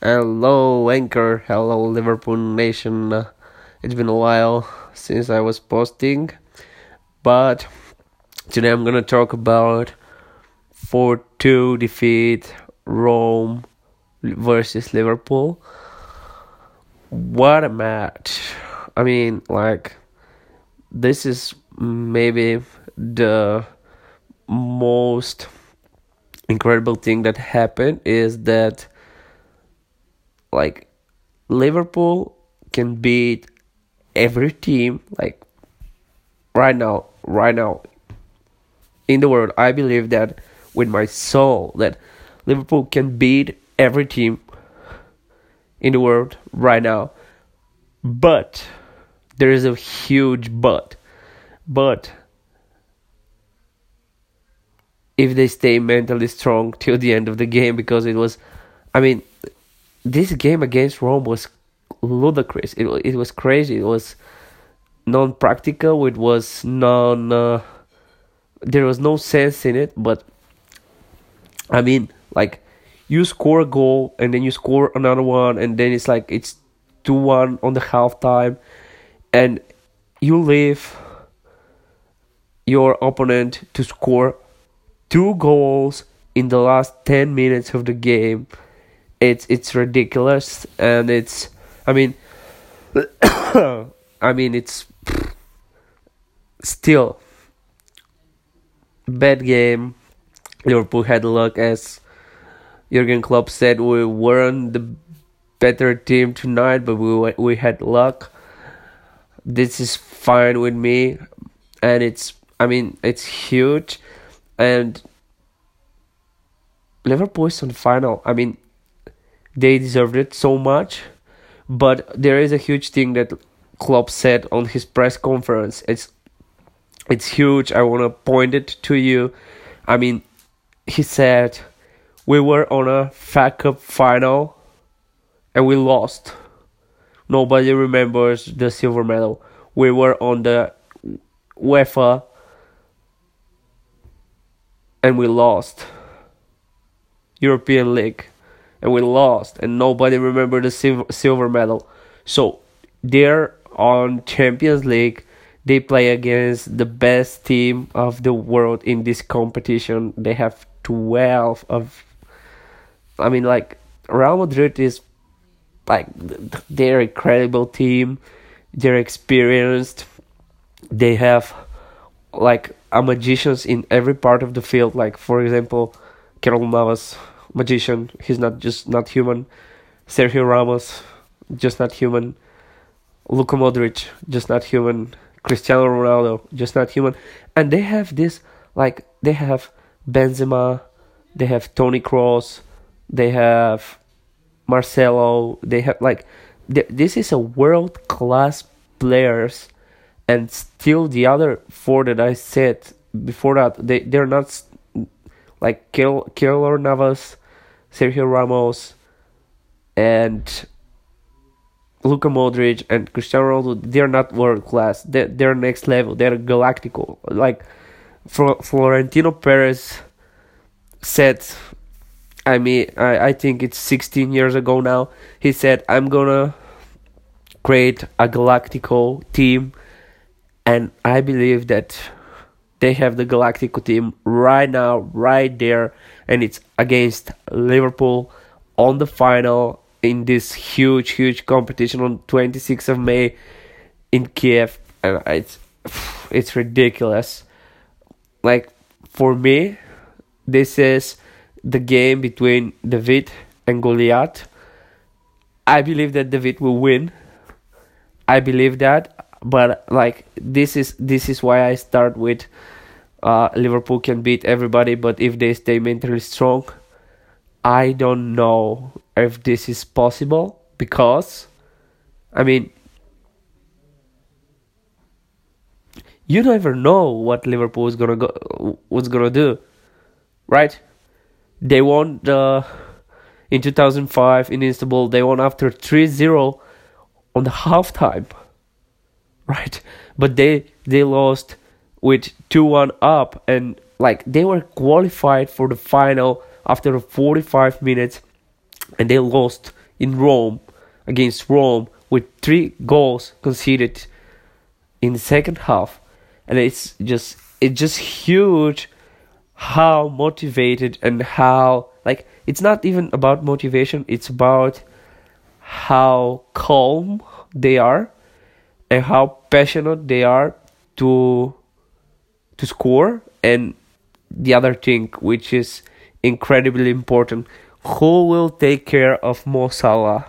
Hello, Anchor. Hello, Liverpool Nation. It's been a while since I was posting, but today I'm gonna talk about 4 2 defeat Rome versus Liverpool. What a match! I mean, like, this is maybe the most incredible thing that happened is that like Liverpool can beat every team like right now right now in the world. I believe that with my soul that Liverpool can beat every team in the world right now. But there is a huge but. But if they stay mentally strong till the end of the game because it was I mean this game against Rome was ludicrous. It it was crazy. It was non practical. It was non. Uh, there was no sense in it. But I mean, like you score a goal and then you score another one and then it's like it's two one on the halftime, and you leave your opponent to score two goals in the last ten minutes of the game it's it's ridiculous and it's I mean I mean it's still bad game. Liverpool had luck as Jurgen Klopp said we weren't the better team tonight but we we had luck. This is fine with me and it's I mean it's huge and Liverpool is on the final. I mean they deserved it so much. But there is a huge thing that Klopp said on his press conference. It's it's huge. I want to point it to you. I mean, he said we were on a FA Cup final and we lost. Nobody remembers the silver medal. We were on the UEFA and we lost. European League and we lost and nobody remembered the silver, silver medal. So they're on champions league they play against the best team of the world in this competition. They have 12 of i mean like real madrid is like they're incredible team. They're experienced. They have like a magicians in every part of the field. Like for example Keylor Navas magician. He's not just not human. Sergio Ramos, just not human. Luka Modric, just not human. Cristiano Ronaldo, just not human. And they have this like they have Benzema, they have Toni Kroos, they have Marcelo. They have like this is a world class players, and still the other four that I said before that they they're not like Keylor Navas, Sergio Ramos, and Luka Modric and Cristiano Ronaldo, they're not world class. They're, they're next level. They're galactical. Like Florentino Perez said, I mean, I, I think it's 16 years ago now. He said, I'm gonna create a galactical team, and I believe that they have the Galactico team right now, right there, and it's against Liverpool on the final in this huge, huge competition on 26th of May in Kiev, and it's it's ridiculous. Like for me, this is the game between David and Goliath. I believe that David will win. I believe that but like this is this is why I start with uh, Liverpool can beat everybody, but if they stay mentally strong, I don't know if this is possible because, I mean, you never know what Liverpool is gonna go, what's gonna do, right? They won in 2005 in Istanbul. They won after 3-0 on the halftime right? But they they lost with 2-1 up and like they were qualified for the final after 45 minutes and they lost in Rome against Rome with three goals conceded in the second half, and it's just it's just huge how motivated and how like it's not even about motivation it's about how calm they are and how passionate they are to to score and the other thing which is incredibly important who will take care of Mo Salah?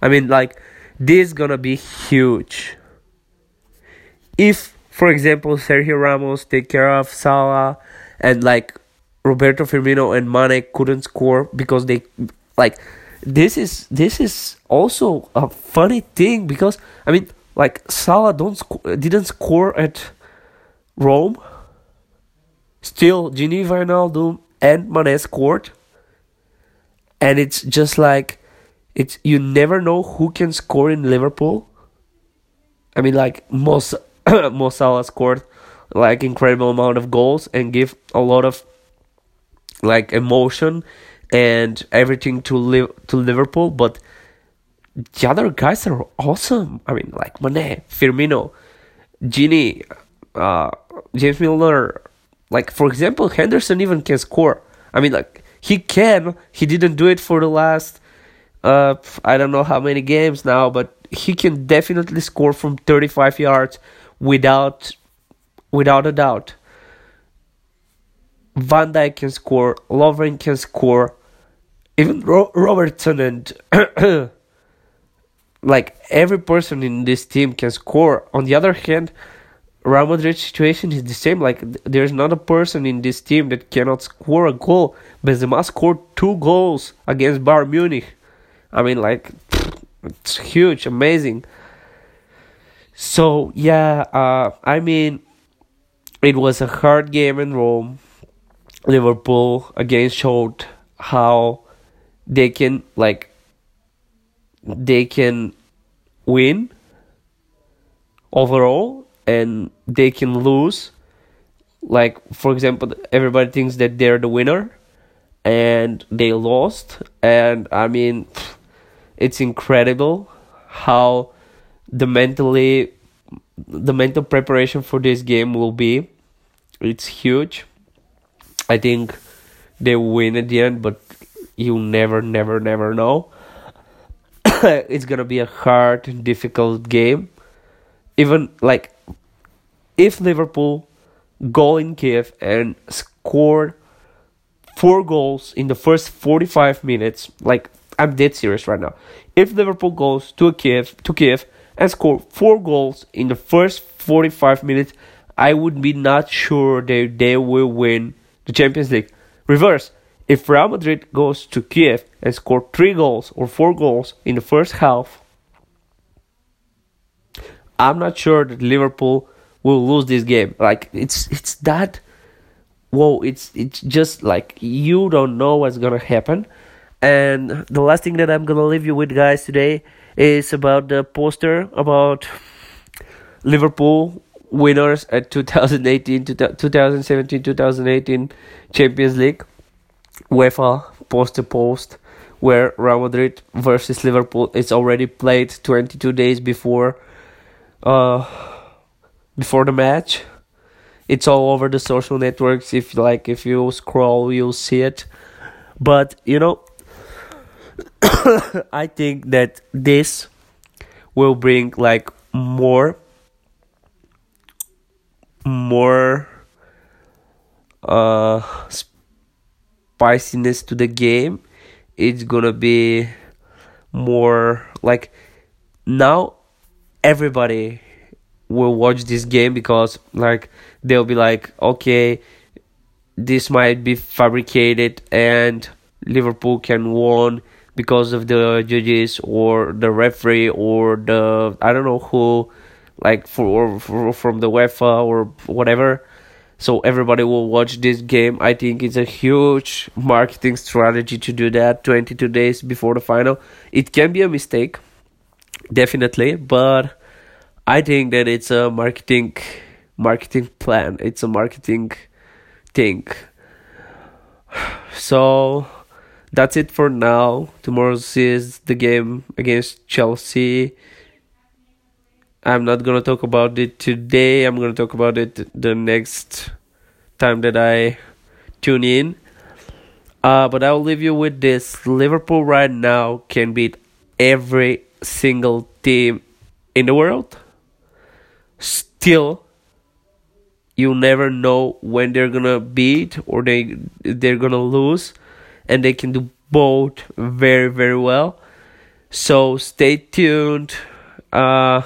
I mean like this is gonna be huge. If for example Sergio Ramos take care of Salah and like Roberto Firmino and Mane couldn't score because they like this is this is also a funny thing because I mean like Salah don't sc- didn't score at Rome. Still, Gini Wijnaldum and Mane scored, and it's just like it's you never know who can score in Liverpool. I mean, like most Mo Salah scored like incredible amount of goals and give a lot of like emotion and everything to live to Liverpool, but the other guys are awesome. I mean, like Mane, Firmino, Gini, uh, James Milner. Like for example, Henderson even can score. I mean, like he can. He didn't do it for the last, uh, I don't know how many games now, but he can definitely score from 35 yards without, without a doubt. Van Dijk can score, Lovren can score, even Ro- Robertson and like every person in this team can score. On the other hand, Real Madrid situation is the same. Like there's not a person in this team that cannot score a goal. Benzema scored two goals against Bayern Munich. I mean, like it's huge, amazing. So yeah, uh, I mean, it was a hard game in Rome. Liverpool again showed how they can like they can win overall and they can lose. Like for example everybody thinks that they're the winner and they lost. And i mean it's incredible how the mentally the mental preparation for this game will be. It's huge. I think they win at the end, but you never, never, never know. it's gonna be a hard and difficult game. Even like if Liverpool go in Kiev and score four goals in the first 45 minutes, like I'm dead serious right now. If Liverpool goes to Kiev to Kiev and score four goals in the first 45 minutes, I would be not sure that they will win the Champions League. Reverse, if Real Madrid goes to Kiev and score three goals or four goals in the first half, I'm not sure that Liverpool will lose this game. Like it's it's that whoa, it's it's just like you don't know what's gonna happen. And the last thing that I'm gonna leave you with guys today is about the poster about Liverpool winners at 2018 2017 2018 Champions League UEFA post to post where Real Madrid versus Liverpool is already played 22 days before uh before the match. It's all over the social networks. If like if you scroll you'll see it. But you know I think that this will bring like more more uh spiciness to the game it's gonna be more like now everybody will watch this game because like they'll be like okay this might be fabricated and liverpool can win because of the judges or the referee or the i don't know who like for, for from the UEFA or whatever. So everybody will watch this game. I think it's a huge marketing strategy to do that 22 days before the final. It can be a mistake, definitely, but I think that it's a marketing marketing plan. It's a marketing thing. So that's it for now. Tomorrow is the game against Chelsea. I'm not gonna talk about it today. I'm gonna talk about it the next time that I tune in. Uh, but I'll leave you with this: Liverpool right now can beat every single team in the world. Still, you never know when they're gonna beat or they they're gonna lose, and they can do both very very well. So stay tuned. Uh,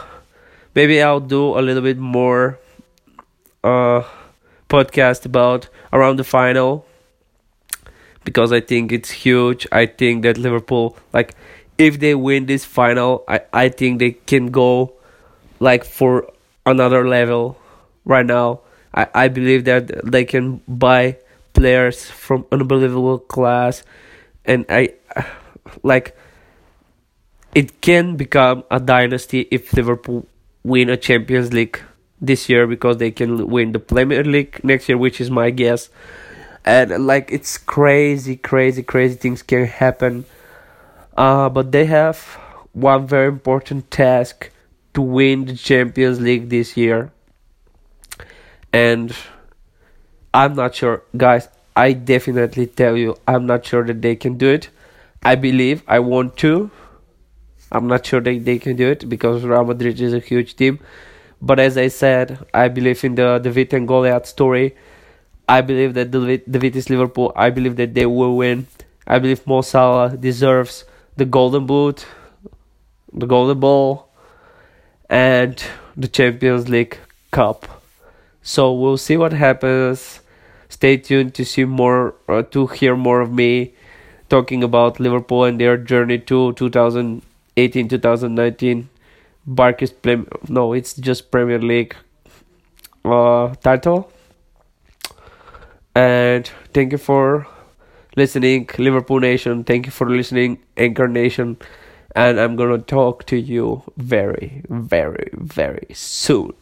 maybe I'll do a little bit more uh podcast about around the final because I think it's huge. I think that Liverpool like if they win this final, I, I think they can go like for another level right now. I, I believe that they can buy players from unbelievable class and I like it can become a dynasty if Liverpool win a Champions League this year because they can win the Premier League next year, which is my guess. And like it's crazy, crazy, crazy things can happen uh, but they have one very important task to win the Champions League this year. And I'm not sure, guys. I definitely tell you, I'm not sure that they can do it. I believe I want to. I'm not sure that they can do it because Real Madrid is a huge team. But as I said, I believe in the David and Goliath story. I believe that David, David is Liverpool. I believe that they will win. I believe Mo Salah deserves the Golden Boot, the Golden Ball, and the Champions League Cup. So we'll see what happens. Stay tuned to see more, uh, to hear more of me talking about Liverpool and their journey to 2018 2019 Barclays Prem- no it's just Premier League uh, title and thank you for listening, Liverpool Nation. Thank you for listening, Anchor Nation. And I'm gonna talk to you very, very, very soon.